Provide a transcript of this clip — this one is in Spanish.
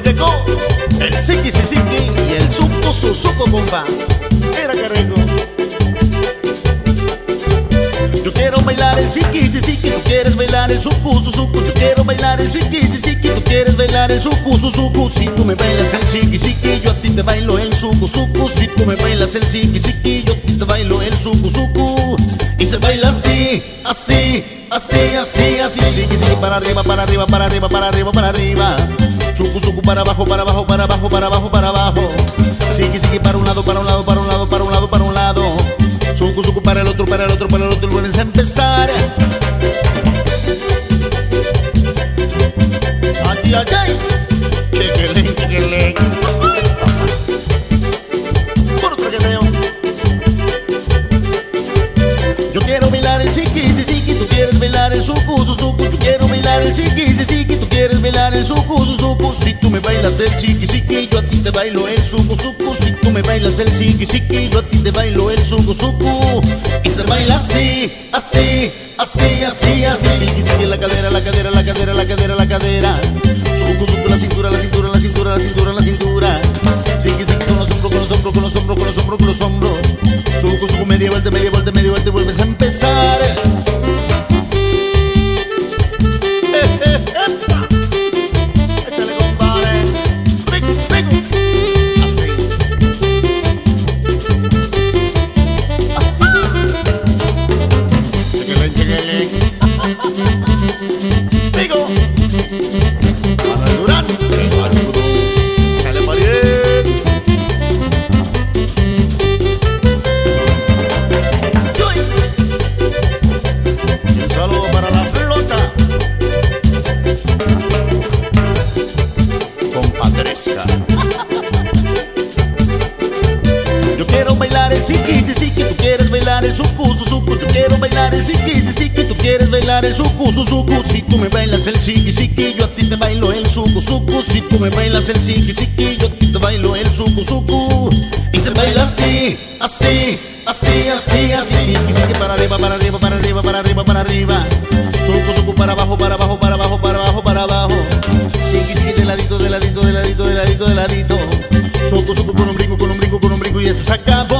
llegó el Siki Siki y el Suco su Suco Bomba. Era carrego. Yo quiero bailar el Siki Siki, tú quieres bailar el Suco Suco. Yo quiero bailar el Siki Siki, tú quieres bailar el Suco Suco. Si tú me bailas el Siki Siki, yo a ti te bailo el Suco Suco. Si tú me bailas el Siki Siki, yo a ti te bailo el Suco Suco. Y se baila así, así, así, así, así. Siki Siki para arriba, para arriba, para arriba, para arriba, para arriba. Suku, suku, para abajo, para abajo, para abajo, para abajo, para abajo. Siki, siki, para un lado, para un lado, para un lado, para un lado, para un lado. Suku, suku, para el otro, para el otro, para el otro. Vuelves a empezar. Ay, ay. Puro traqueteo. Yo quiero bailar el siki, si siki, tú quieres bailar el suku, suku. Yo quiero bailar el siki, si siki, tú bailas el siki, siki, yo a ti te bailo el suku, suku. Si tú me bailas el siki, siki, yo a ti te bailo el suku, suku. Y se baila así, así, así, así, así. Siki, siki, la cadera, la cadera, la cadera, la cadera, la cadera. Suku, suku, la cintura, la cintura, la cintura, la cintura, la cintura. Siki, siki, con los hombros, con los hombros, con los hombros, con los hombros, con los hombros. Suku, suku, vuelta, media vuelta, media sucu, sucu, quiero bailar el siki, siki, tú quieres bailar el sucu, si tú me bailas el siki, siki, yo a ti te bailo el sucu, sucu, si tú me bailas el siki, siki, yo a ti te bailo el sucu. Y se baila así, así, así, así, así, siki, siki, para arriba, para arriba, para arriba, para arriba, para arriba. Sucu, sucu, para abajo, para abajo, para abajo, para abajo, para abajo. Siki, siki, de ladito, de ladito, de ladito, de ladito, de ladito. Sucu, con un brinco, con un brinco, con un brinco y eso se acabó.